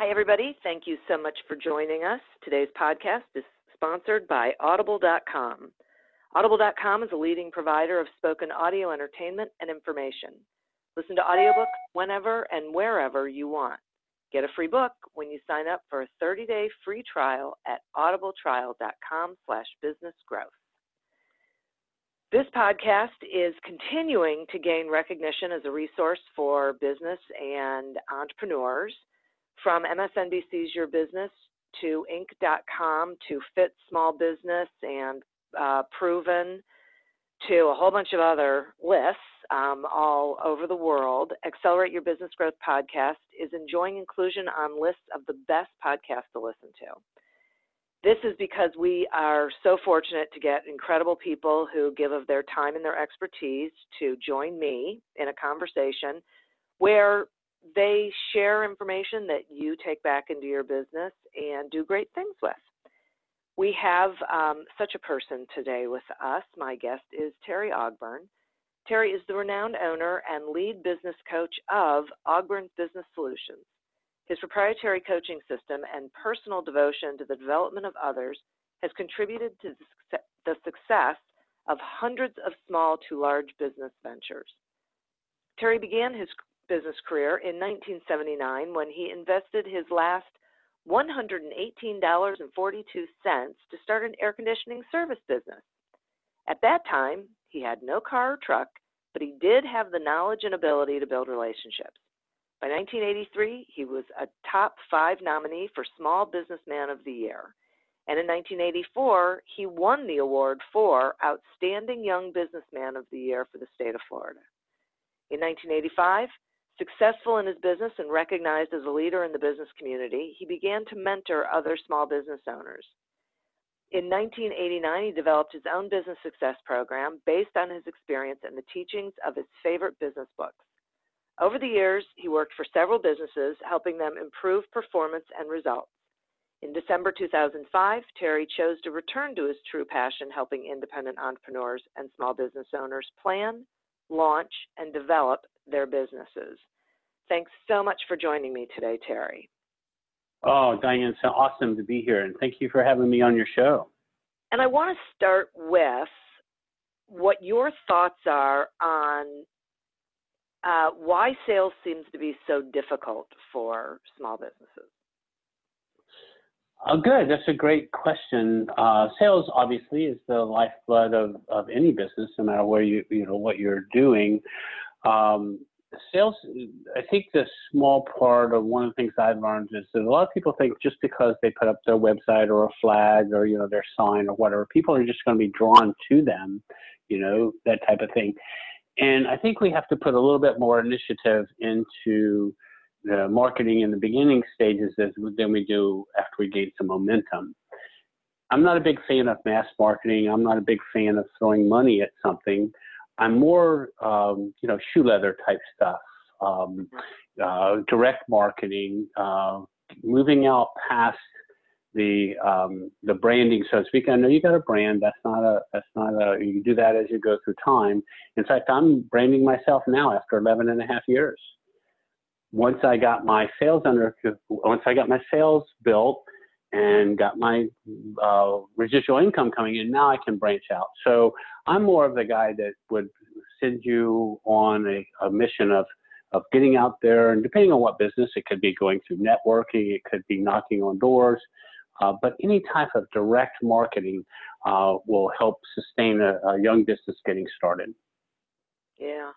Hi, everybody. Thank you so much for joining us. Today's podcast is sponsored by Audible.com. Audible.com is a leading provider of spoken audio entertainment and information. Listen to audiobooks whenever and wherever you want. Get a free book when you sign up for a 30-day free trial at audibletrial.com slash businessgrowth. This podcast is continuing to gain recognition as a resource for business and entrepreneurs from MSNBC's Your Business to Inc.com to Fit Small Business and uh, Proven to a whole bunch of other lists um, all over the world. Accelerate Your Business Growth podcast is enjoying inclusion on lists of the best podcasts to listen to. This is because we are so fortunate to get incredible people who give of their time and their expertise to join me in a conversation where they share information that you take back into your business and do great things with. We have um, such a person today with us. My guest is Terry Ogburn. Terry is the renowned owner and lead business coach of Ogburn Business Solutions. His proprietary coaching system and personal devotion to the development of others has contributed to the success of hundreds of small to large business ventures. Terry began his business career in 1979 when he invested his last $118.42 to start an air conditioning service business. At that time, he had no car or truck, but he did have the knowledge and ability to build relationships. By 1983, he was a top five nominee for Small Businessman of the Year. And in 1984, he won the award for Outstanding Young Businessman of the Year for the state of Florida. In 1985, Successful in his business and recognized as a leader in the business community, he began to mentor other small business owners. In 1989, he developed his own business success program based on his experience and the teachings of his favorite business books. Over the years, he worked for several businesses, helping them improve performance and results. In December 2005, Terry chose to return to his true passion, helping independent entrepreneurs and small business owners plan, launch, and develop their businesses. Thanks so much for joining me today, Terry. Oh, Diane, so awesome to be here, and thank you for having me on your show. And I want to start with what your thoughts are on uh, why sales seems to be so difficult for small businesses. Oh, good. That's a great question. Uh, sales obviously is the lifeblood of, of any business, no matter where you you know what you're doing. Um, sales, I think the small part of one of the things I've learned is that a lot of people think just because they put up their website or a flag or you know their sign or whatever, people are just going to be drawn to them, you know that type of thing. And I think we have to put a little bit more initiative into the marketing in the beginning stages than we do after we gain some momentum. I'm not a big fan of mass marketing. I'm not a big fan of throwing money at something. I'm more, um, you know, shoe leather type stuff, um, uh, direct marketing, uh, moving out past the um, the branding, so to speak. I know you got a brand. That's not a that's not a. You do that as you go through time. In fact, I'm branding myself now after 11 and a half years once I got my sales under, once I got my sales built and got my uh, residual income coming in, now I can branch out. So I'm more of the guy that would send you on a, a mission of of getting out there, and depending on what business, it could be going through networking, it could be knocking on doors. uh, but any type of direct marketing uh, will help sustain a, a, young business getting started. Yeah,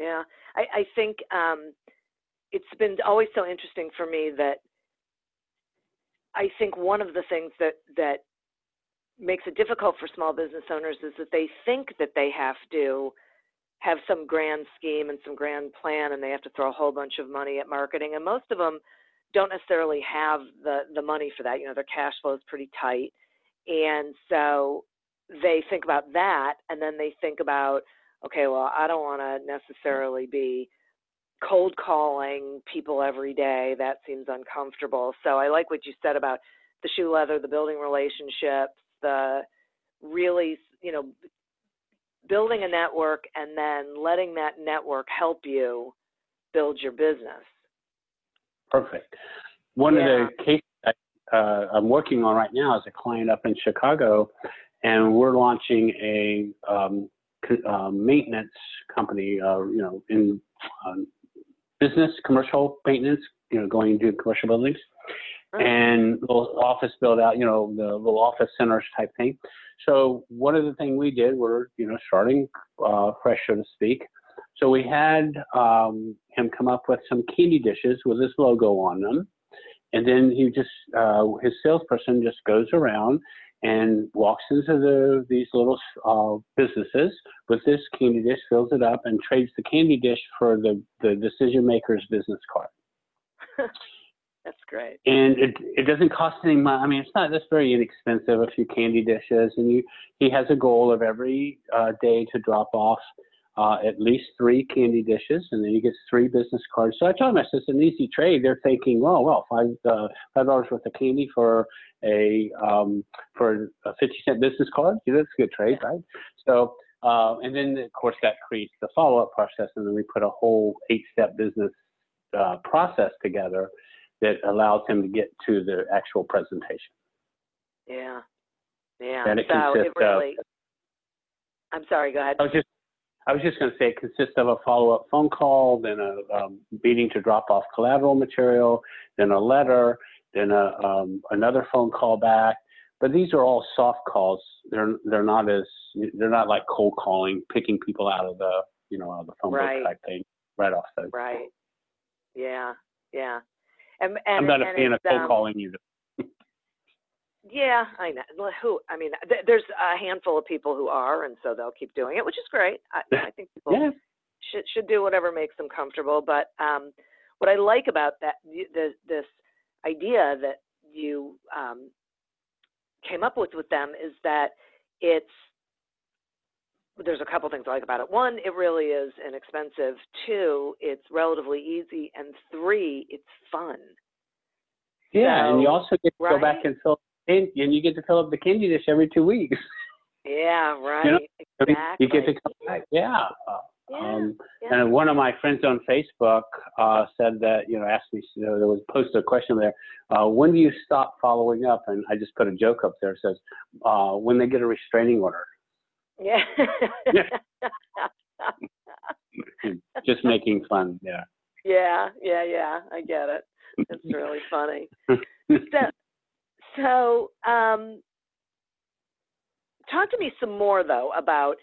yeah. I, I think um, it's been always so interesting for me that I think one of the things that that makes it difficult for small business owners is that they think that they have to have some grand scheme and some grand plan and they have to throw a whole bunch of money at marketing. And most of them don't necessarily have the the money for that. You know their cash flow is pretty tight. And so they think about that and then they think about okay well i don't want to necessarily be cold calling people every day that seems uncomfortable so i like what you said about the shoe leather the building relationships the really you know building a network and then letting that network help you build your business. Perfect. One yeah. of the cases uh, I'm working on right now is a client up in Chicago, and we're launching a um, uh, maintenance company. Uh, you know, in um, business commercial maintenance. You know, going to commercial buildings. And little office build out, you know, the little office centers type thing. So one of the things we did, we're you know starting uh, fresh, so to speak. So we had um, him come up with some candy dishes with his logo on them, and then he just uh, his salesperson just goes around and walks into the these little uh, businesses with this candy dish, fills it up, and trades the candy dish for the the decision maker's business card. That's great. And it it doesn't cost any money. I mean, it's not. That's very inexpensive. A few candy dishes, and you he has a goal of every uh, day to drop off uh, at least three candy dishes, and then he gets three business cards. So I told him, I said, it's an easy trade. They're thinking, well, well, five uh, five dollars worth of candy for a um, for a fifty cent business card. Yeah, that's a good trade, right? So. Uh, and then, of course, that creates the follow-up process, and then we put a whole eight-step business uh, process together that allows him to get to the actual presentation. Yeah, yeah. And it so consists it really. Of, I'm sorry. Go ahead. I was just. I was just going to say it consists of a follow-up phone call, then a um, meeting to drop off collateral material, then a letter, then a, um, another phone call back. But these are all soft calls. They're they're not as they're not like cold calling, picking people out of the you know out of the phone right. book type thing right off the. Right. Yeah. Yeah. And, and, I'm not a fan of cold um, calling either. Yeah, I know. Who? I mean, th- there's a handful of people who are, and so they'll keep doing it, which is great. I, I think people yeah. should should do whatever makes them comfortable. But um, what I like about that the, this idea that you um, came up with with them is that it's there's a couple things I like about it. One, it really is inexpensive. Two, it's relatively easy. And three, it's fun. Yeah, so, and you also get to right? go back and fill and you get to fill up the candy dish every two weeks. Yeah, right. You know, exactly. You get to come back. Yeah. Yeah, um, yeah. And one of my friends on Facebook uh, said that, you know, asked me, you know, there was posted a question there, uh, when do you stop following up? And I just put a joke up there. It says, uh, when they get a restraining order. Yeah. Just making fun. Yeah. Yeah, yeah, yeah. I get it. It's really funny. so um, talk to me some more though about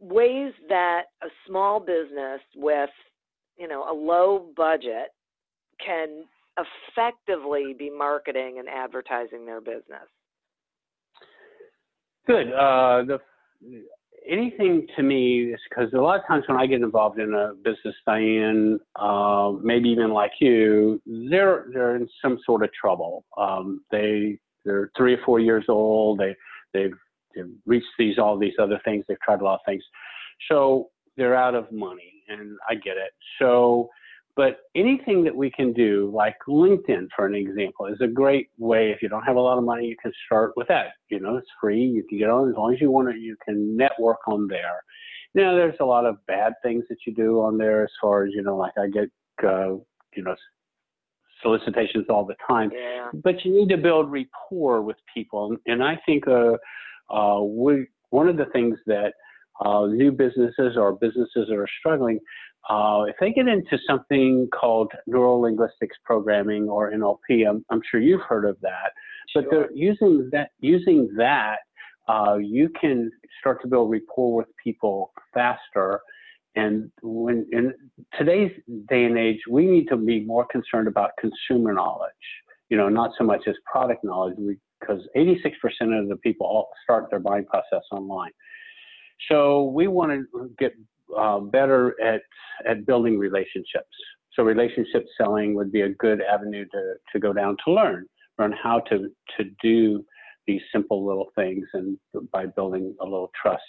ways that a small business with, you know, a low budget can effectively be marketing and advertising their business. Good. Uh, the anything to me is because a lot of times when I get involved in a business, Diane, uh, maybe even like you, they're they're in some sort of trouble. Um, they they're three or four years old. They they've, they've reached these all these other things. They've tried a lot of things, so they're out of money, and I get it. So but anything that we can do, like LinkedIn, for an example, is a great way. If you don't have a lot of money, you can start with that. You know, it's free. You can get on as long as you want to. You can network on there. Now, there's a lot of bad things that you do on there, as far as you know, like I get, uh, you know, solicitations all the time. Yeah. But you need to build rapport with people, and I think uh, uh, we one of the things that uh, new businesses or businesses that are struggling uh, if they get into something called neuro linguistics programming or NLP, I'm, I'm, sure you've heard of that, But they're using that using that, uh, you can start to build rapport with people faster. And when in today's day and age, we need to be more concerned about consumer knowledge. You know, not so much as product knowledge, because 86% of the people start their buying process online. So we want to get uh, better at at building relationships. So relationship selling would be a good avenue to to go down to learn learn how to to do these simple little things and by building a little trust.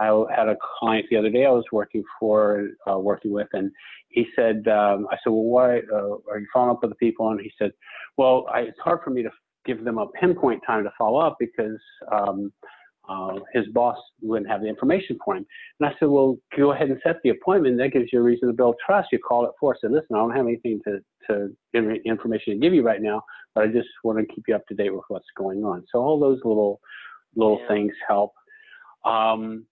I had a client the other day I was working for, uh, working with, and he said, um, I said, well, why uh, are you following up with the people? And he said, well, I, it's hard for me to give them a pinpoint time to follow up because um, uh, his boss wouldn't have the information for him. And I said, well, go ahead and set the appointment. That gives you a reason to build trust. You call it for. I said, listen, I don't have anything to, to information to give you right now, but I just want to keep you up to date with what's going on. So all those little little yeah. things help. Um,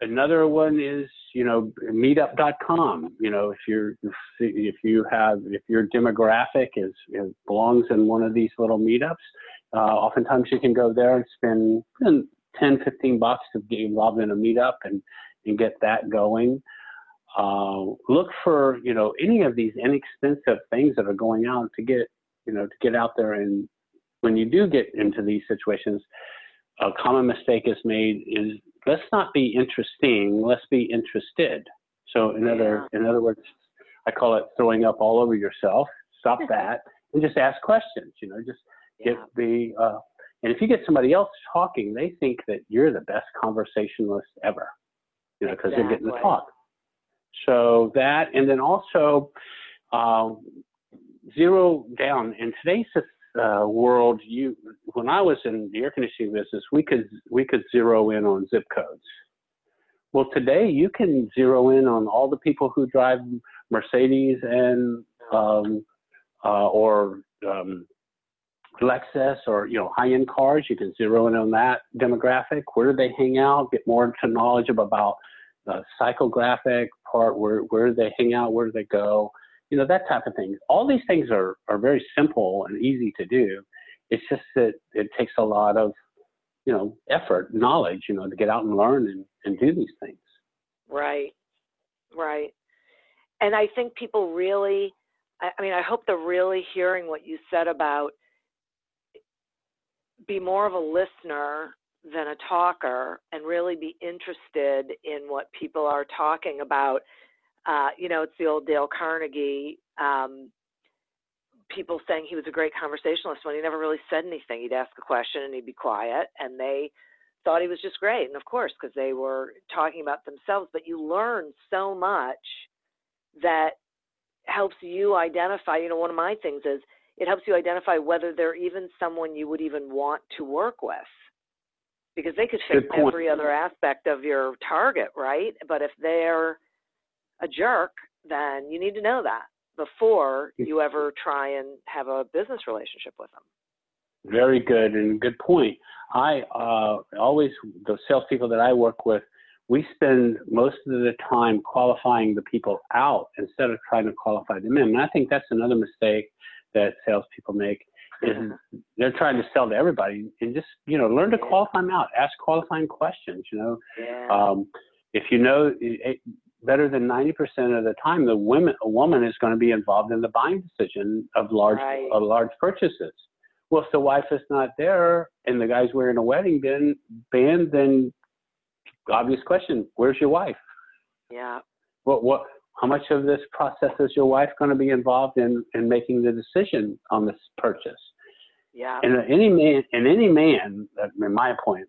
another one is you know meetup.com you know if you're if you have if your demographic is, is belongs in one of these little meetups uh, oftentimes you can go there and spend 10, 15 bucks to get involved in a meetup and, and get that going. Uh, look for, you know, any of these inexpensive things that are going on to get, you know, to get out there. And when you do get into these situations, a common mistake is made is let's not be interesting, let's be interested. So in other, in other words, I call it throwing up all over yourself. Stop that and just ask questions, you know, just get the, uh, and if you get somebody else talking, they think that you're the best conversationalist ever, you know, because exactly. they're getting to talk. So that, and then also um, zero down in today's uh, world. You, when I was in the air conditioning business, we could we could zero in on zip codes. Well, today you can zero in on all the people who drive Mercedes and um, uh, or um, Lexus or you know high-end cars. You can zero in on that demographic. Where do they hang out? Get more into knowledge about the psychographic part. Where where do they hang out? Where do they go? You know that type of thing. All these things are are very simple and easy to do. It's just that it takes a lot of you know effort, knowledge, you know, to get out and learn and, and do these things. Right, right. And I think people really. I mean, I hope they're really hearing what you said about be more of a listener than a talker and really be interested in what people are talking about. Uh, you know, it's the old Dale Carnegie. Um, people saying he was a great conversationalist when he never really said anything. He'd ask a question and he'd be quiet, and they thought he was just great. And of course, because they were talking about themselves, but you learn so much that helps you identify. You know, one of my things is it helps you identify whether they're even someone you would even want to work with. Because they could fit every other aspect of your target right? But if they're a jerk then you need to know that before you ever try and have a business relationship with them. Very good and good point. I uh, always the salespeople that i work with we spend most of the time qualifying the people out instead of trying to qualify them in. And i think that's another mistake that salespeople make is they're trying to sell to everybody and just you know learn to qualify them out ask qualifying questions you know? Yeah. um, if you know better than 90% of the time the women a woman is going to be involved in the buying decision of large right. of large purchases. Well if the wife is not there and the guy's wearing a wedding band band then obvious question where's your wife? Yeah. What what how much of this process is your wife going to be involved in in making the decision on this purchase? Yeah. And any man, and any man, uh, in my point,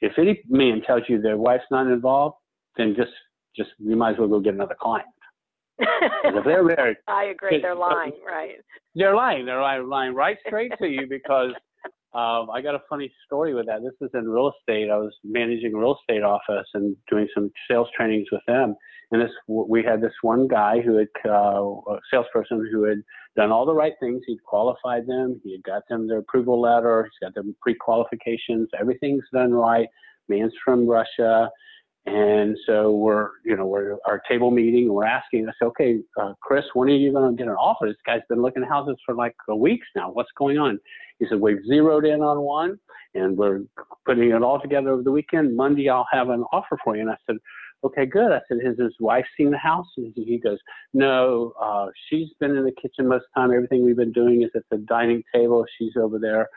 if any man tells you their wife's not involved, then just just you might as well go get another client. if they're married, I agree. They're lying, right? They're lying. They're lying right straight to you because um, I got a funny story with that. This is in real estate. I was managing a real estate office and doing some sales trainings with them. And this, we had this one guy who had, uh, a salesperson who had done all the right things. He'd qualified them. He had got them their approval letter. He's got their pre-qualifications. Everything's done right. Man's from Russia. And so we're, you know, we're our table meeting we're asking, I said, okay, uh, Chris, when are you going to get an offer? This guy's been looking at houses for like weeks now. What's going on? He said, we've zeroed in on one and we're putting it all together over the weekend. Monday, I'll have an offer for you. And I said, okay, good. I said, has his wife seen the house? And he goes, no, uh, she's been in the kitchen most of the time. Everything we've been doing is at the dining table. She's over there.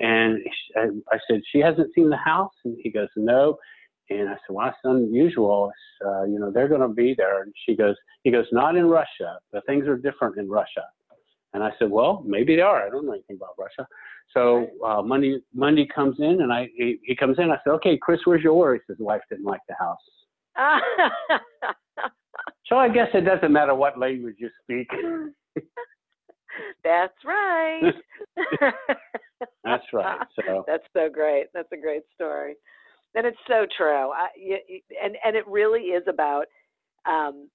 And I said, she hasn't seen the house? And he goes, no. And I said, well, that's unusual. Uh, you know, they're going to be there. And she goes, he goes, not in Russia. The things are different in Russia. And I said, well, maybe they are. I don't know anything about Russia. So uh, Monday, Monday comes in, and I he, he comes in. I said, okay, Chris, where's your order? He says, the wife didn't like the house. so I guess it doesn't matter what language you speak. That's right. That's right. So that's so great. That's a great story, and it's so true. I, and and it really is about um,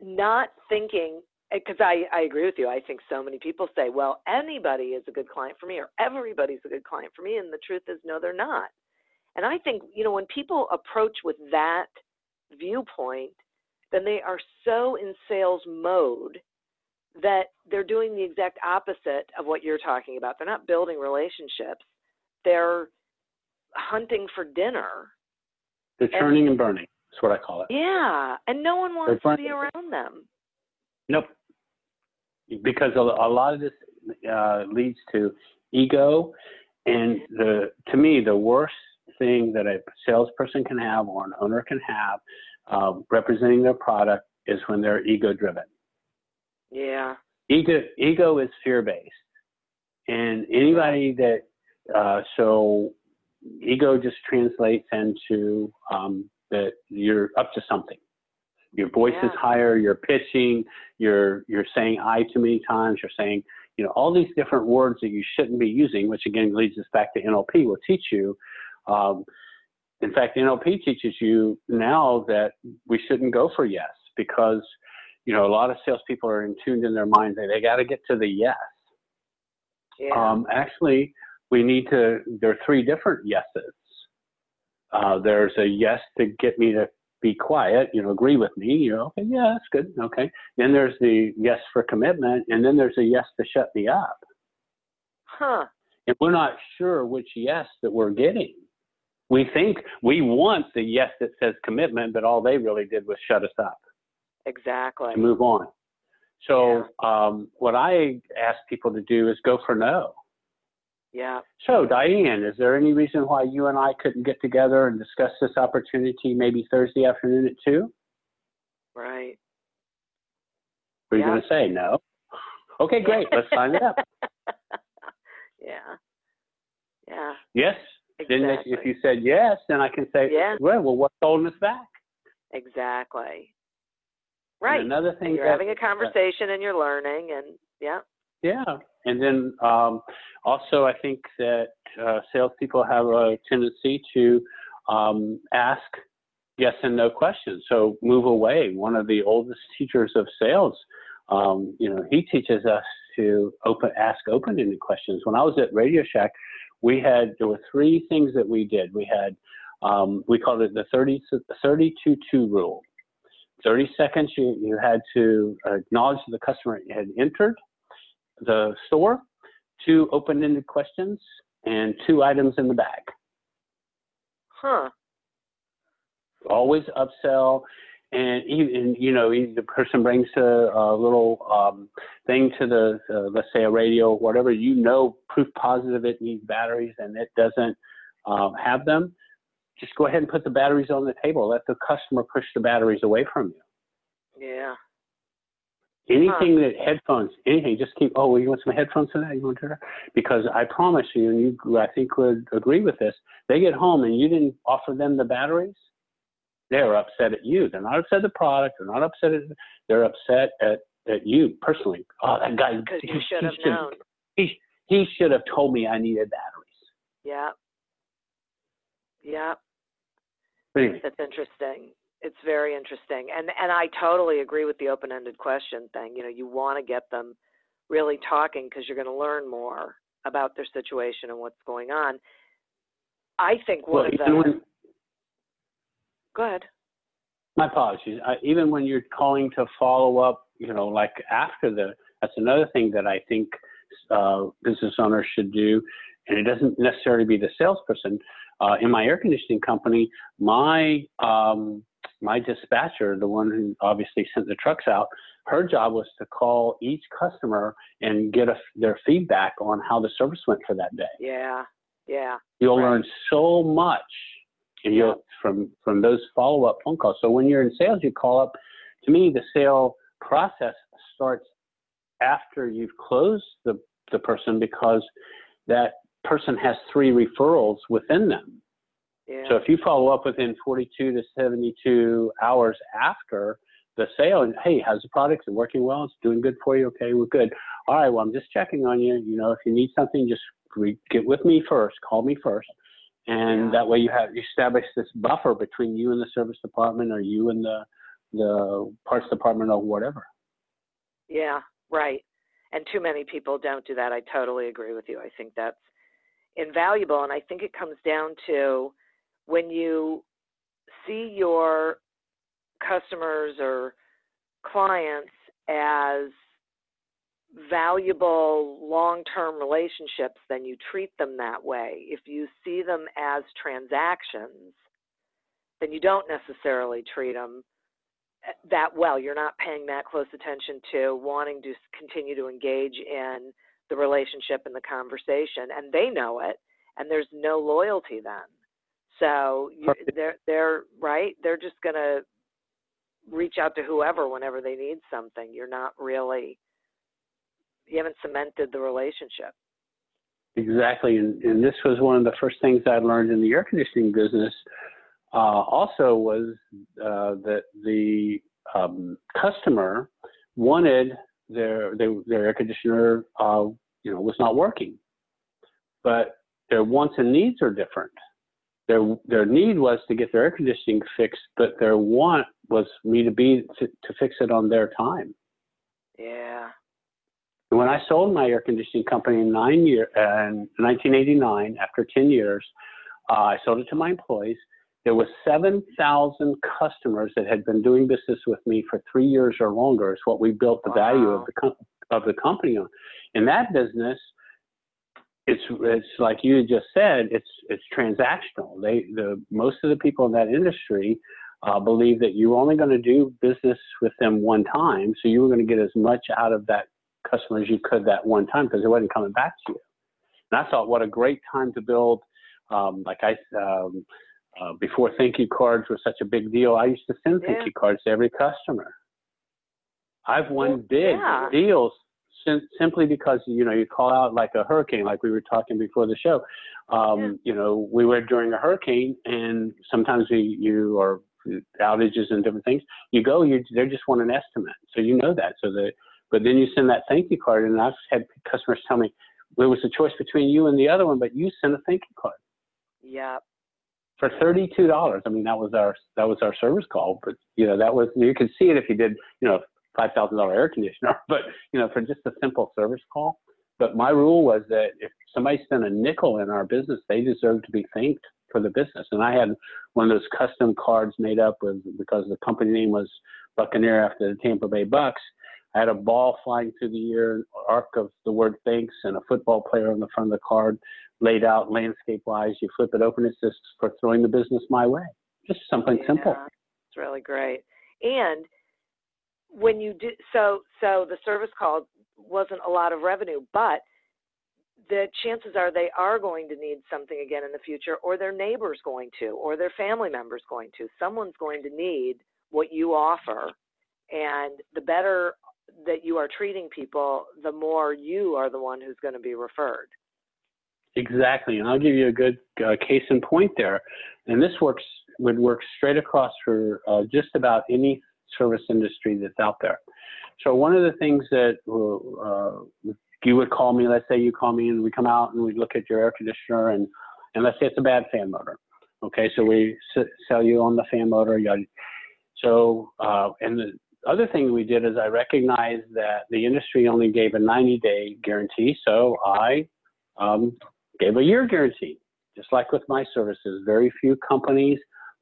not thinking because I, I agree with you. I think so many people say, well, anybody is a good client for me or everybody's a good client for me. And the truth is, no, they're not. And I think, you know, when people approach with that viewpoint, then they are so in sales mode that they're doing the exact opposite of what you're talking about. They're not building relationships, they're hunting for dinner. They're churning and, and burning. That's what I call it. Yeah. And no one wants to be around them. Nope. Because a, a lot of this uh, leads to ego. And the to me, the worst thing that a salesperson can have or an owner can have uh, representing their product is when they're ego driven. Yeah. Ego ego is fear based, and anybody that uh, so ego just translates into um, that you're up to something. Your voice yeah. is higher. You're pitching. You're you're saying "I" too many times. You're saying you know all these different words that you shouldn't be using, which again leads us back to NLP. Will teach you um, in fact, NLP teaches you now that we shouldn't go for yes because, you know, a lot of salespeople are in tuned in their minds. They, they got to get to the yes. Yeah. Um, actually, we need to, there are three different yeses. Uh, there's a yes to get me to be quiet, you know, agree with me, you know, okay, yeah, that's good, okay. Then there's the yes for commitment, and then there's a yes to shut me up. Huh. And we're not sure which yes that we're getting. We think we want the yes that says commitment, but all they really did was shut us up. Exactly. Move on. So yeah. um, what I ask people to do is go for no. Yeah. So Diane, is there any reason why you and I couldn't get together and discuss this opportunity maybe Thursday afternoon at two? Right. Are you going to say no? Okay, great. Let's sign it up. yeah. Yeah. Yes. Exactly. Then if you said yes, then I can say, yeah. well, well what's holding us back? Exactly. Right. And another thing you're that, having a conversation uh, and you're learning, and yeah. Yeah, and then um, also I think that uh, salespeople have a tendency to um, ask yes and no questions. So move away. One of the oldest teachers of sales, um, you know, he teaches us to open ask open-ended questions. When I was at Radio Shack, we had there were three things that we did. We had um, we called it the 30 32 2 rule. 30 seconds you, you had to acknowledge the customer had entered the store, two open-ended questions, and two items in the bag. Huh. Always upsell and even you know the person brings a, a little um, thing to the uh, let's say a radio or whatever you know proof positive it needs batteries and it doesn't um, have them just go ahead and put the batteries on the table. Let the customer push the batteries away from you. Yeah. Anything huh. that headphones anything just keep oh well, you want some headphones for that you want to because i promise you and you i think would agree with this they get home and you didn't offer them the batteries they're upset at you. They're not upset at the product. They're not upset at. They're upset at at you personally. Oh, that guy. Because you should have known. He he should have told me I needed batteries. Yeah. Yeah. Anyway. That's interesting. It's very interesting, and and I totally agree with the open-ended question thing. You know, you want to get them really talking because you're going to learn more about their situation and what's going on. I think one well, of the Go ahead. My apologies. I, even when you're calling to follow up, you know, like after the, that's another thing that I think uh, business owners should do. And it doesn't necessarily be the salesperson. Uh, in my air conditioning company, my um, my dispatcher, the one who obviously sent the trucks out, her job was to call each customer and get a, their feedback on how the service went for that day. Yeah, yeah. You'll right. learn so much and you'll, from from those follow up phone calls. So when you're in sales, you call up. To me, the sale process starts after you've closed the the person because that person has three referrals within them. Yeah. So if you follow up within 42 to 72 hours after the sale, and hey, how's the product? Is it working well? It's doing good for you? Okay, we're good. All right, well, I'm just checking on you. You know, if you need something, just re- get with me first. Call me first, and that way you have you establish this buffer between you and the service department, or you and the the parts department, or whatever. Yeah, right. And too many people don't do that. I totally agree with you. I think that's invaluable. And I think it comes down to when you see your customers or clients as valuable long term relationships, then you treat them that way. If you see them as transactions, then you don't necessarily treat them eh, that well. You're not paying that close attention to wanting to continue to engage in the relationship and the conversation, and they know it, and there's no loyalty then. So you, they're they're right. They're just gonna reach out to whoever whenever they need something. You're not really you haven't cemented the relationship. Exactly, and, and this was one of the first things I learned in the air conditioning business. Uh, also, was uh, that the um, customer wanted their their, their air conditioner, uh, you know, was not working, but their wants and needs are different. Their their need was to get their air conditioning fixed, but their want was me to be to, to fix it on their time. Yeah. When I sold my air conditioning company in nine year, in 1989, after 10 years, uh, I sold it to my employees. There was 7,000 customers that had been doing business with me for three years or longer. Is what we built the value of the com- of the company on. In that business, it's it's like you just said. It's it's transactional. They the most of the people in that industry uh, believe that you're only going to do business with them one time, so you were going to get as much out of that customer as you could that one time because it wasn't coming back to you. And I thought, what a great time to build. Um, like I um, uh, before, thank you cards were such a big deal. I used to send thank you cards to every customer. I've won Well, big yeah. deals sim- simply because you know you call out like a hurricane, like we were talking before the show. Um, Yeah. You know, we were during a hurricane, and sometimes we, you or outages and different things. You go, you they just want an estimate, so you know that. So the but then you send that thank you card, and I've had customers tell me there was a choice between you and the other one, but you sent a thank you card Yeah. for thirty-two dollars. I mean, that was our that was our service call, but you know that was you could see it if you did you know five thousand dollar air conditioner, but you know for just a simple service call. But my rule was that if somebody spent a nickel in our business, they deserved to be thanked for the business. And I had one of those custom cards made up with because the company name was Buccaneer after the Tampa Bay Bucs. I had a ball flying through the air, arc of the word thanks, and a football player on the front of the card laid out landscape wise. You flip it open, it says for throwing the business my way. Just something simple. It's really great. And when you do so so the service call wasn't a lot of revenue, but the chances are they are going to need something again in the future or their neighbor's going to or their family member's going to. Someone's going to need what you offer. And the better that you are treating people, the more you are the one who's going to be referred. Exactly, and I'll give you a good uh, case in point there. And this works would work straight across for uh, just about any service industry that's out there. So one of the things that uh, you would call me, let's say you call me and we come out and we look at your air conditioner and and let's say it's a bad fan motor. Okay, so we s- sell you on the fan motor. So uh, and the other thing we did is I recognized that the industry only gave a 90 day guarantee, so I um, gave a year guarantee, just like with my services. Very few companies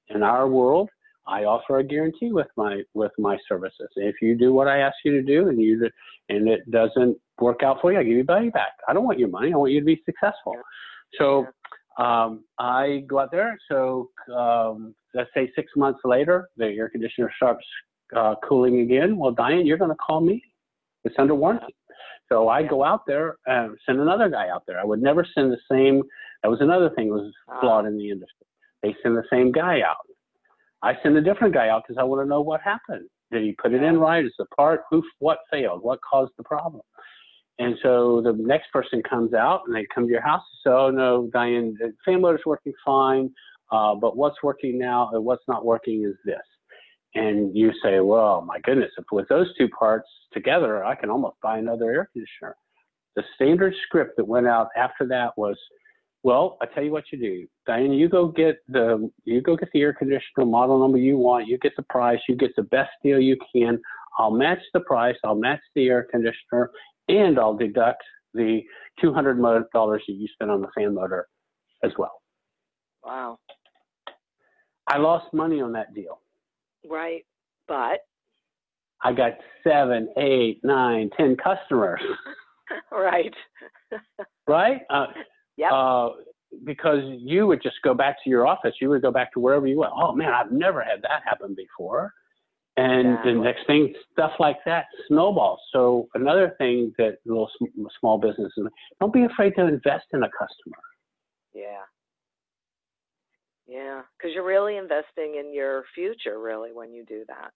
in our world I offer a guarantee with my with my services. If you do what I ask you to do and you and it doesn't work out for you, I give you money back. I don't want your money. I want you to be successful. So um, I go out there. So um, let's say six months later, the air conditioner starts uh, cooling again. Well, Diane, you're going to call me. It's under warranty. So I go out there and send another guy out there. I would never send the same. That was another thing that was flawed in the industry. They send the same guy out. I send a different guy out because I want to know what happened. Did he put it in right? Is the part who what failed? What caused the problem? And so the next person comes out and they come to your house. So, oh, no, Diane, the fan motor's working fine, uh, but what's working now and what's not working is this. And you say, well, my goodness, if with those two parts together, I can almost buy another air conditioner. The standard script that went out after that was, well, I tell you what you do, Diane. You go get the you go get the air conditioner model number you want. You get the price. You get the best deal you can. I'll match the price. I'll match the air conditioner, and I'll deduct the two hundred dollars that you spent on the fan motor as well. Wow. I lost money on that deal. Right, but I got seven, eight, nine, ten customers. right. right. Uh, yeah. Uh, because you would just go back to your office. You would go back to wherever you went. Oh man, I've never had that happen before. And the next thing, stuff like that snowballs. So another thing that little small businesses, don't be afraid to invest in a customer. Yeah. Yeah, because you're really investing in your future, really, when you do that.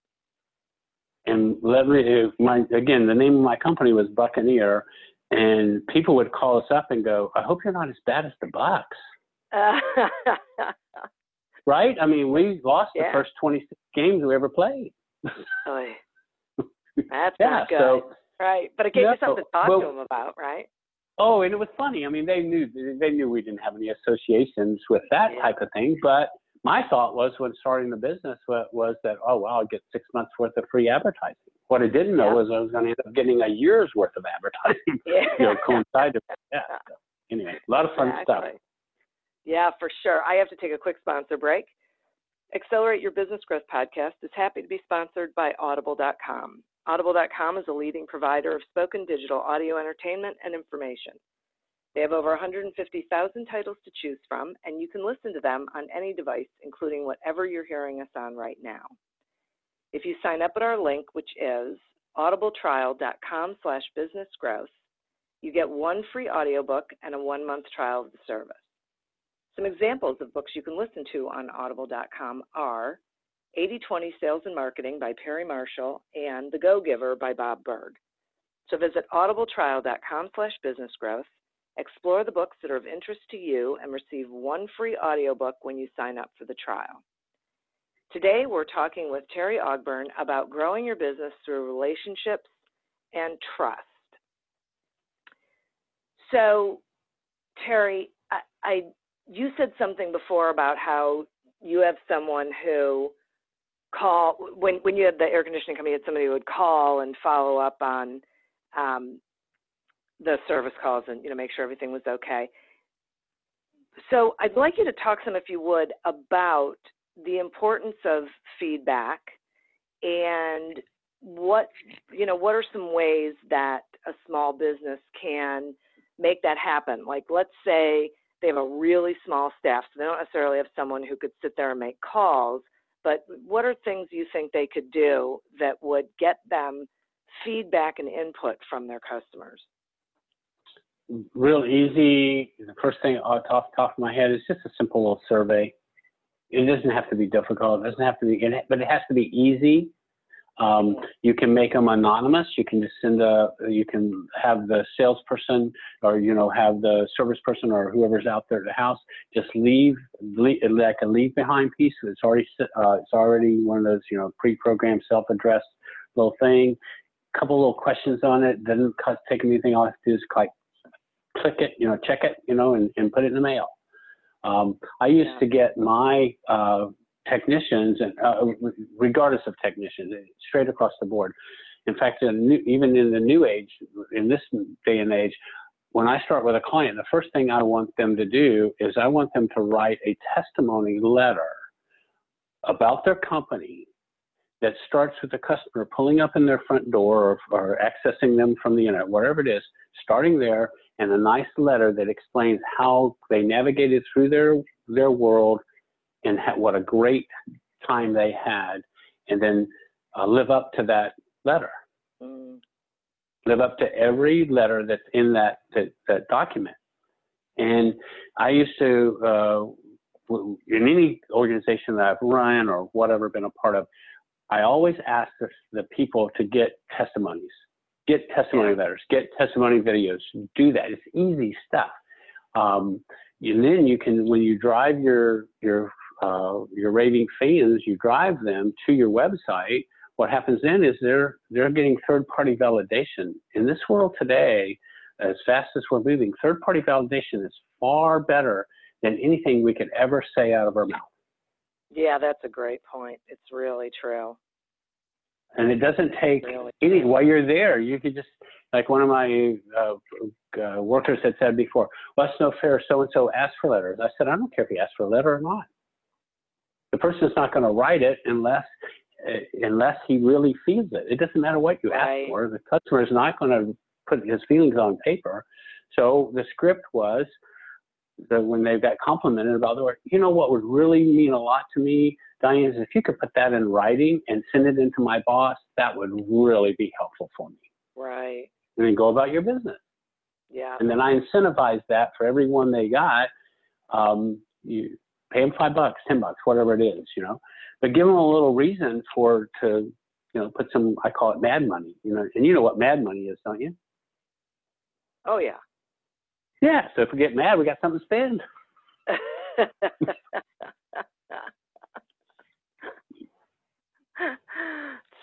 And let me, uh, my again, the name of my company was Buccaneer, and people would call us up and go, "I hope you're not as bad as the Bucs." right? I mean, we lost yeah. the first 26 games we ever played. that's yeah, not good. So, right, but it gave you something to talk well, to them about, right? Oh, and it was funny. I mean, they knew they knew we didn't have any associations with that yeah. type of thing, but my thought was when starting the business was, that oh well, I'll get six months worth of free advertising. What I didn't know yeah. was I was going to end up getting a year's worth of advertising. Yeah. you know, coincided. Yeah. So, anyway, a lot of fun exactly. stuff. Yeah, for sure. I have to take a quick sponsor break. Accelerate Your Business Growth podcast is happy to be sponsored by Audible.com. Audible.com is a leading provider of spoken digital audio entertainment and information. They have over 150,000 titles to choose from, and you can listen to them on any device, including whatever you're hearing us on right now. If you sign up at our link, which is audibletrial.com slash businessgrowth, you get one free audiobook and a one-month trial of the service. Some examples of books you can listen to on audible.com are 80-20 Sales and Marketing by Perry Marshall and The Go-Giver by Bob Burg. So visit audibletrial.com slash businessgrowth Explore the books that are of interest to you and receive one free audiobook when you sign up for the trial. Today, we're talking with Terry Ogburn about growing your business through relationships and trust. So, Terry, I, I you said something before about how you have someone who call when when you had the air conditioning company, had somebody who would call and follow up on um, the service calls and you know make sure everything was okay. So I'd like you to talk some, if you would, about the importance of feedback and what you know what are some ways that a small business can make that happen like let's say they have a really small staff so they don't necessarily have someone who could sit there and make calls but what are things you think they could do that would get them feedback and input from their customers real easy. The first thing off the top of my head is just a simple little survey. It doesn't have to be difficult. It doesn't have to be, but it has to be easy. Um, you can make them anonymous. You can just send a, you can have the salesperson or, you know, have the service person or whoever's out there at the house just leave, leave like a leave behind piece. It's already, uh, it's already one of those, you know, pre-programmed self-addressed little thing. Couple little questions on it. Doesn't cost, take anything. All I have to do is like click it, you know, check it, you know, and, and put it in the mail. Um, I used yeah. to get my uh, technicians, and uh, regardless of technicians, straight across the board. In fact, in new, even in the new age, in this day and age, when I start with a client, the first thing I want them to do is I want them to write a testimony letter about their company that starts with the customer pulling up in their front door or, or accessing them from the internet, whatever it is, starting there, and a nice letter that explains how they navigated through their their world and ha- what a great time they had, and then uh, live up to that letter. Mm. Live up to every letter that's in that that, that document. And I used to, uh, in any organization that I've run or whatever been a part of, I always ask the, the people to get testimonies, get testimony letters, get testimony videos. Do that. It's easy stuff. Um, and then you can, when you drive your your uh, your raving fans, you drive them to your website. What happens then is they're they're getting third party validation. In this world today, as fast as we're moving, third party validation is far better than anything we could ever say out of our mouth. Yeah, that's a great point. It's really true. And it doesn't take really any, while you're there, you could just, like one of my uh, uh, workers had said before, well, that's no fair. So and so asked for letters. I said, I don't care if he asked for a letter or not. The person's not going to write it unless uh, unless he really feels it. It doesn't matter what you right. ask for. The customer is not going to put his feelings on paper. So the script was that when they got complimented about the work, you know what would really mean a lot to me, Diane, is if you could put that in writing and send it into my boss, that would really be helpful for me. Right. And then go about your business. Yeah. And then I incentivize that for every one they got. Um, you pay them five bucks, ten bucks, whatever it is, you know. But give them a little reason for to, you know, put some. I call it mad money, you know. And you know what mad money is, don't you? Oh yeah. Yeah. So if we get mad, we got something to spend.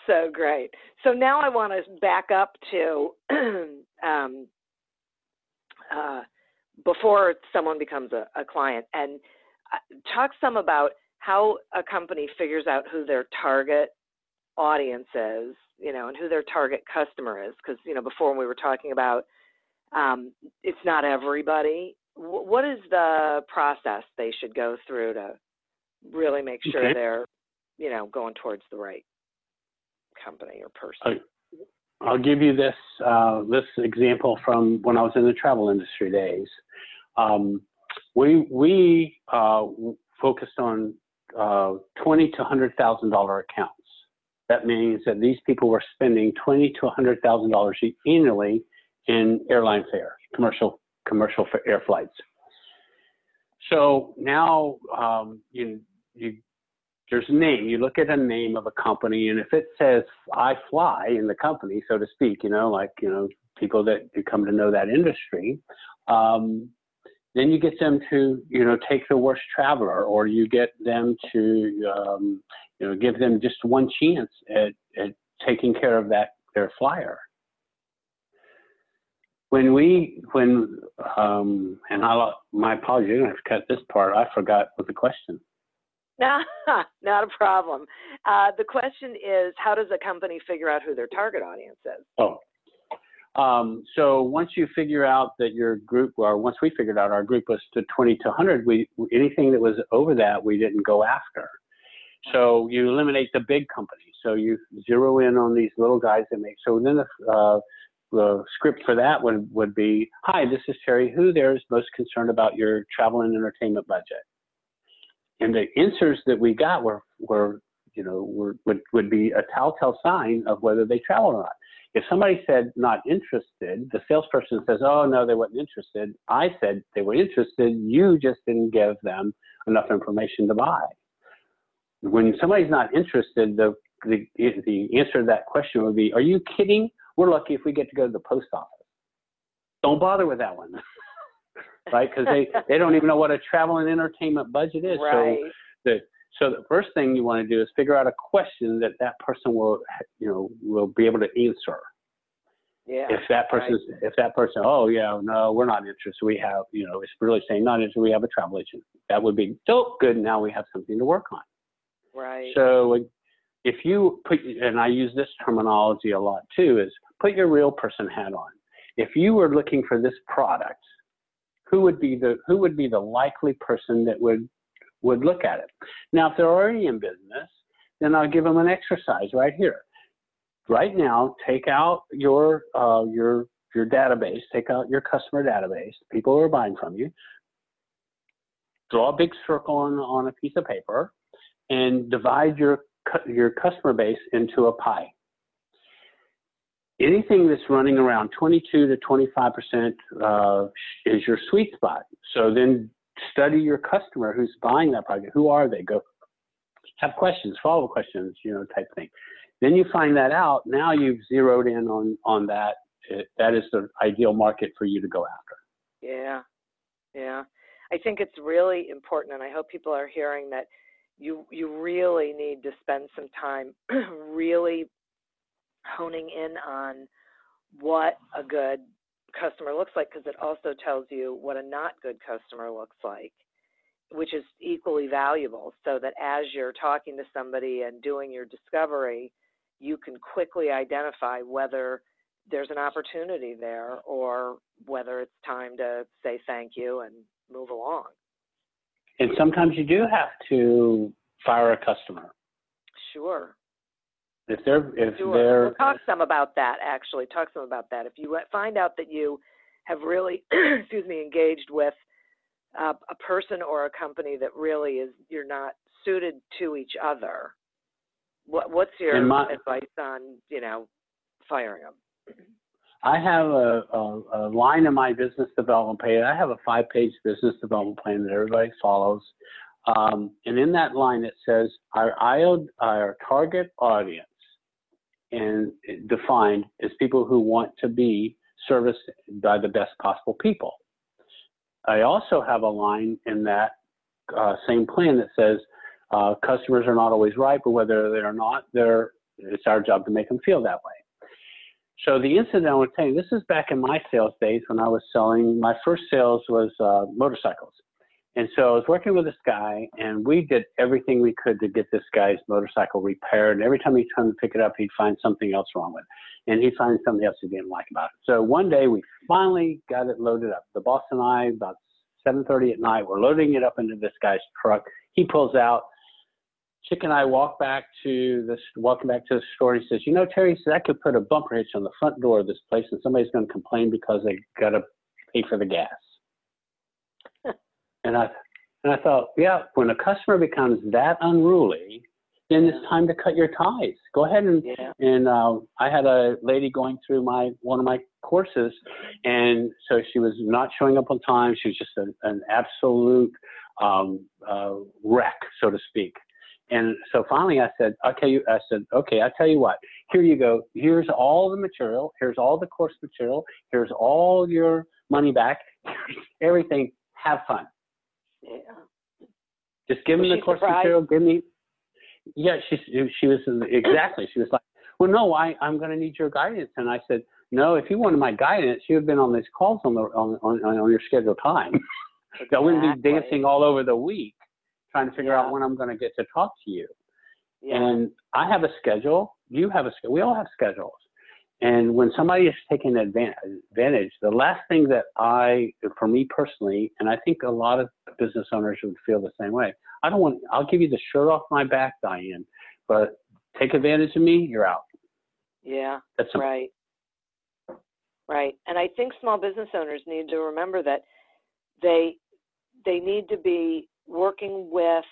so great. So now I want to back up to um, uh, before someone becomes a, a client and talk some about how a company figures out who their target audience is, you know, and who their target customer is. Because you know, before we were talking about um, it's not everybody. W- what is the process they should go through to really make sure okay. they're, you know, going towards the right company or person? I'll give you this uh, this example from when I was in the travel industry days. Um, we we uh, focused on uh, twenty to hundred thousand dollar accounts. That means that these people were spending twenty to hundred thousand dollars annually in airline fare, commercial commercial air flights. So now um, you you there's a name. You look at a name of a company, and if it says "I fly" in the company, so to speak, you know, like you know people that come to know that industry, um, then you get them to you know take the worst traveler, or you get them to um, you know give them just one chance at, at taking care of that their flyer when we when um and I my apologies, gonna have to cut this part. I forgot what the question. No, not a problem. Uh, the question is, how does a company figure out who their target audience is? Oh, um, so once you figure out that your group, or once we figured out our group was to 20 to 100, we anything that was over that we didn't go after. So you eliminate the big companies. So you zero in on these little guys that make. So then the uh, the script for that would, would be, hi, this is Terry. Who there is most concerned about your travel and entertainment budget? And the answers that we got were, were you know, were, would, would be a telltale sign of whether they travel or not. If somebody said not interested, the salesperson says, oh, no, they weren't interested. I said they were interested. You just didn't give them enough information to buy. When somebody's not interested, the, the, the answer to that question would be, are you kidding? We're lucky if we get to go to the post office. Don't bother with that one, right? Because they, they don't even know what a travel and entertainment budget is. Right. So the so the first thing you want to do is figure out a question that that person will you know will be able to answer. Yeah. If that person right. if that person oh yeah no we're not interested we have you know it's really saying not interested we have a travel agent that would be so good now we have something to work on. Right. So if you put, and I use this terminology a lot too, is put your real person hat on. If you were looking for this product, who would be the who would be the likely person that would would look at it. Now, if they're already in business, then I'll give them an exercise right here. Right now, take out your uh, your your database, take out your customer database, people who are buying from you. Draw a big circle on, on a piece of paper, and divide your your customer base into a pie. Anything that's running around 22 to 25 percent uh, is your sweet spot. So then study your customer who's buying that product. Who are they? Go have questions, follow up questions, you know, type thing. Then you find that out. Now you've zeroed in on on that. It, that is the ideal market for you to go after. Yeah, yeah. I think it's really important, and I hope people are hearing that you you really need to spend some time really honing in on what a good customer looks like because it also tells you what a not good customer looks like which is equally valuable so that as you're talking to somebody and doing your discovery you can quickly identify whether there's an opportunity there or whether it's time to say thank you and move along. And sometimes you do have to fire a customer. Sure if they're if sure. they're we'll talk some about that actually talk some about that if you find out that you have really excuse me engaged with uh, a person or a company that really is you're not suited to each other what what's your my, advice on you know firing them I have a, a, a, line in my business development page. I have a five page business development plan that everybody follows. Um, and in that line, it says our, our target audience and defined as people who want to be serviced by the best possible people. I also have a line in that uh, same plan that says uh, customers are not always right, but whether they're not, they're, it's our job to make them feel that way. So the incident I tell you, this is back in my sales days when I was selling, my first sales was uh, motorcycles. And so I was working with this guy, and we did everything we could to get this guy's motorcycle repaired. And every time he'd come to pick it up, he'd find something else wrong with it. And he'd find something else he didn't like about it. So one day we finally got it loaded up. The boss and I, about 7.30 at night, we're loading it up into this guy's truck. He pulls out. Chick and I walk back to this, walking back to the store. He says, "You know, Terry, says I could put a bumper hitch on the front door of this place, and somebody's going to complain because they got to pay for the gas." And I and I thought, yeah, when a customer becomes that unruly, then it's time to cut your ties. Go ahead and yeah. and uh, I had a lady going through my one of my courses, and so she was not showing up on time. She was just a, an absolute um, uh, wreck, so to speak. And so finally, I said, okay, I said, okay, I tell you what. Here you go. Here's all the material. Here's all the course material. Here's all your money back. everything. Have fun. Yeah. Just give was me the course surprised? material. Give me. Yeah, she she was exactly. She was like, well, no, I I'm going to need your guidance, and I said, no, if you wanted my guidance, you would have been on these calls on the on on, on your scheduled time. Exactly. I wouldn't be dancing all over the week trying to figure yeah. out when I'm going to get to talk to you. Yeah. And I have a schedule. You have a schedule. We all have schedules. And when somebody is taking advantage, the last thing that I, for me personally, and I think a lot of business owners would feel the same way. I don't want, I'll give you the shirt off my back, Diane, but take advantage of me, you're out. Yeah, that's right. Right. And I think small business owners need to remember that they they need to be working with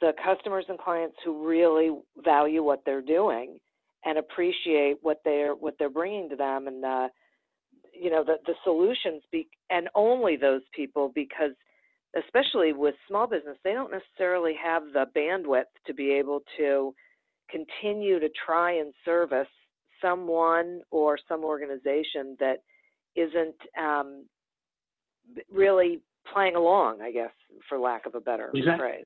the customers and clients who really value what they're doing and appreciate what they're what they're bringing to them and the you know the the solutions be and only those people because especially with small business they don't necessarily have the bandwidth to be able to continue to try and service someone or some organization that isn't um, really playing along i guess for lack of a better exactly. phrase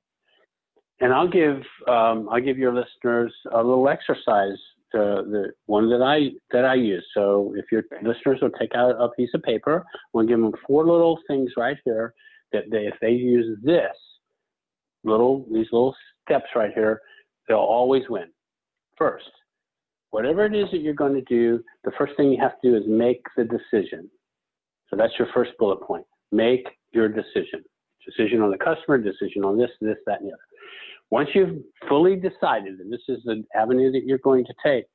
and I'll give um, I'll give your listeners a little exercise the one that I that I use. So if your listeners will take out a piece of paper, we'll give them four little things right here that they, if they use this little these little steps right here, they'll always win. First, whatever it is that you're going to do, the first thing you have to do is make the decision. So that's your first bullet point. Make your decision. decision on the customer, decision on this, this, that, and the other. Once you've fully decided, and this is the avenue that you're going to take,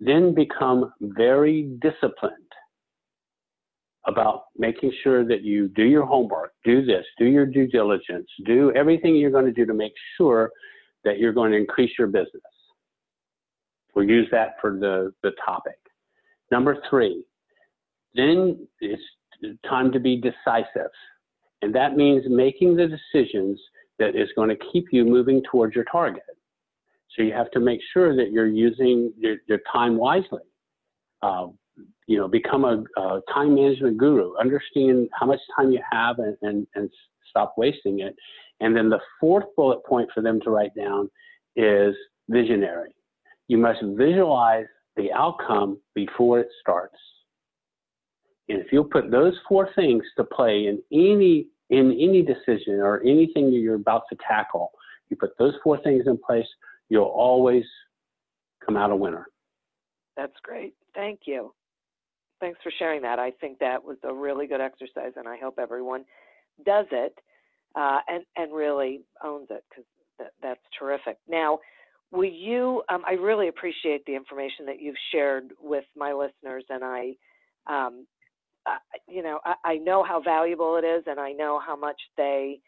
then become very disciplined about making sure that you do your homework, do this, do your due diligence, do everything you're going to do to make sure that you're going to increase your business. We'll use that for the, the topic. Number three, then it's time to be decisive. And that means making the decisions that is going to keep you moving towards your target. So you have to make sure that you're using your, your time wisely. Uh, you know, become a, a, time management guru. Understand how much time you have and, and, and stop wasting it. And then the fourth bullet point for them to write down is visionary. You must visualize the outcome before it starts. And if you'll put those four things to play in any in any decision or anything you're about to tackle, you put those four things in place, you'll always come out a winner. That's great. Thank you. Thanks for sharing that. I think that was a really good exercise, and I hope everyone does it uh, and and really owns it because that, that's terrific. Now, will you? Um, I really appreciate the information that you've shared with my listeners, and I um, you know, I, I know how valuable it is, and I know how much they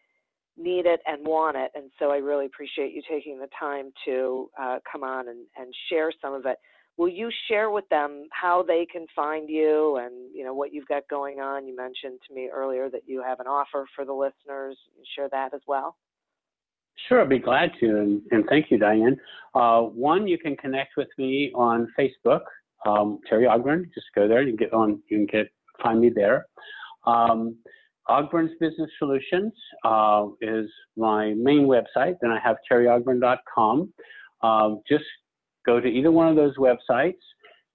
need it and want it. And so I really appreciate you taking the time to uh, come on and, and share some of it. Will you share with them how they can find you and you know what you've got going on? You mentioned to me earlier that you have an offer for the listeners. Share that as well. Sure, I'd be glad to, and, and thank you, Diane. Uh, one, you can connect with me on Facebook, um, Terry Ogburn. Just go there. You get on. You can get find me there. Um, Ogburn's Business Solutions uh, is my main website. Then I have terryogburn.com. Um, just go to either one of those websites,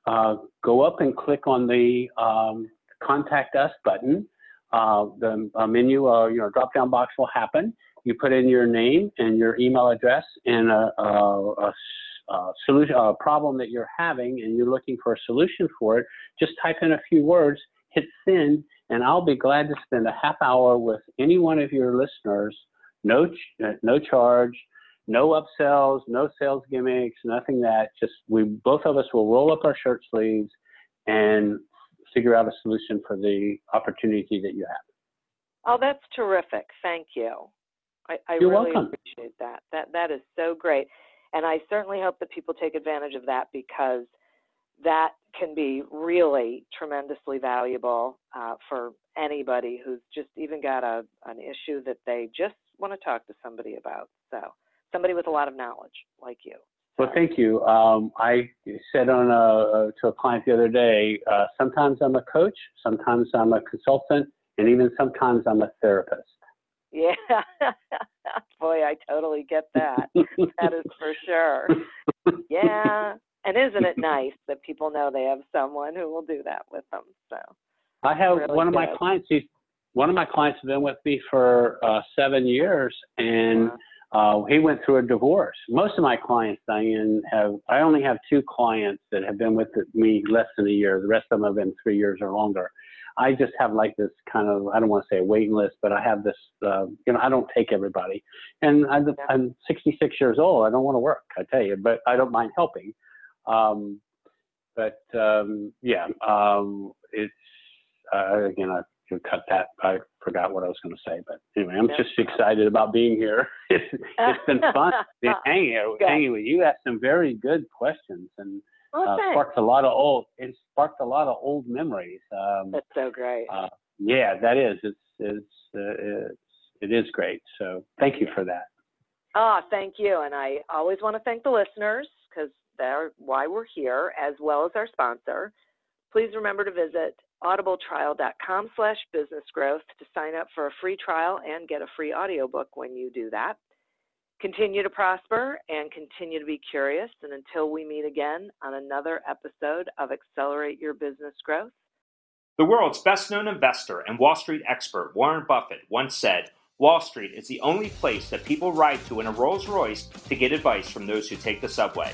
uh, go up and click on the um, Contact Us button. Uh, the menu or uh, you know drop down box will happen. You put in your name and your email address and a, a, a uh, solution, a problem that you're having, and you're looking for a solution for it. Just type in a few words, hit send, and I'll be glad to spend a half hour with any one of your listeners, no, ch- uh, no charge, no upsells, no sales gimmicks, nothing that. Just we both of us will roll up our shirt sleeves and figure out a solution for the opportunity that you have. Oh, that's terrific. Thank you. I, I You're really welcome. appreciate that. That that is so great. And I certainly hope that people take advantage of that because that can be really tremendously valuable uh, for anybody who's just even got a an issue that they just want to talk to somebody about. So somebody with a lot of knowledge like you. Well, thank you. Um, I said on a, to a client the other day, uh, sometimes I'm a coach, sometimes I'm a consultant, and even sometimes I'm a therapist. Yeah, boy, I totally get that. that is for sure. Yeah, and isn't it nice that people know they have someone who will do that with them? So I have really one of my clients. He's one of my clients has been with me for uh, seven years, and uh, he went through a divorce. Most of my clients, Diane, have I only have two clients that have been with me less than a year. The rest of them have been three years or longer. I just have like this kind of I don't want to say a waiting list, but I have this uh, you know I don't take everybody, and I'm, I'm 66 years old. I don't want to work, I tell you, but I don't mind helping. Um, but um, yeah, um, it's uh, again I could cut that. I forgot what I was going to say, but anyway, I'm just excited about being here. it's, it's been fun being hanging here, hanging with you. Asked some very good questions and Well, uh, sparked a lot of old. It sparked a lot of old memories. Um, That's so great. uh, yeah, that is. It's it's uh, it's it is great. So thank you for that. Ah, thank you. And I always want to thank the listeners because they're why we're here, as well as our sponsor. Please remember to visit audibletrial.com slash business growth to sign up for a free trial and get a free audiobook when you do that. Continue to prosper and continue to be curious. And until we meet again on another episode of Accelerate Your Business Growth, The world's best known investor and Wall Street expert Warren Buffett once said, Wall Street is the only place that people ride to in a Rolls Royce to get advice from those who take the subway.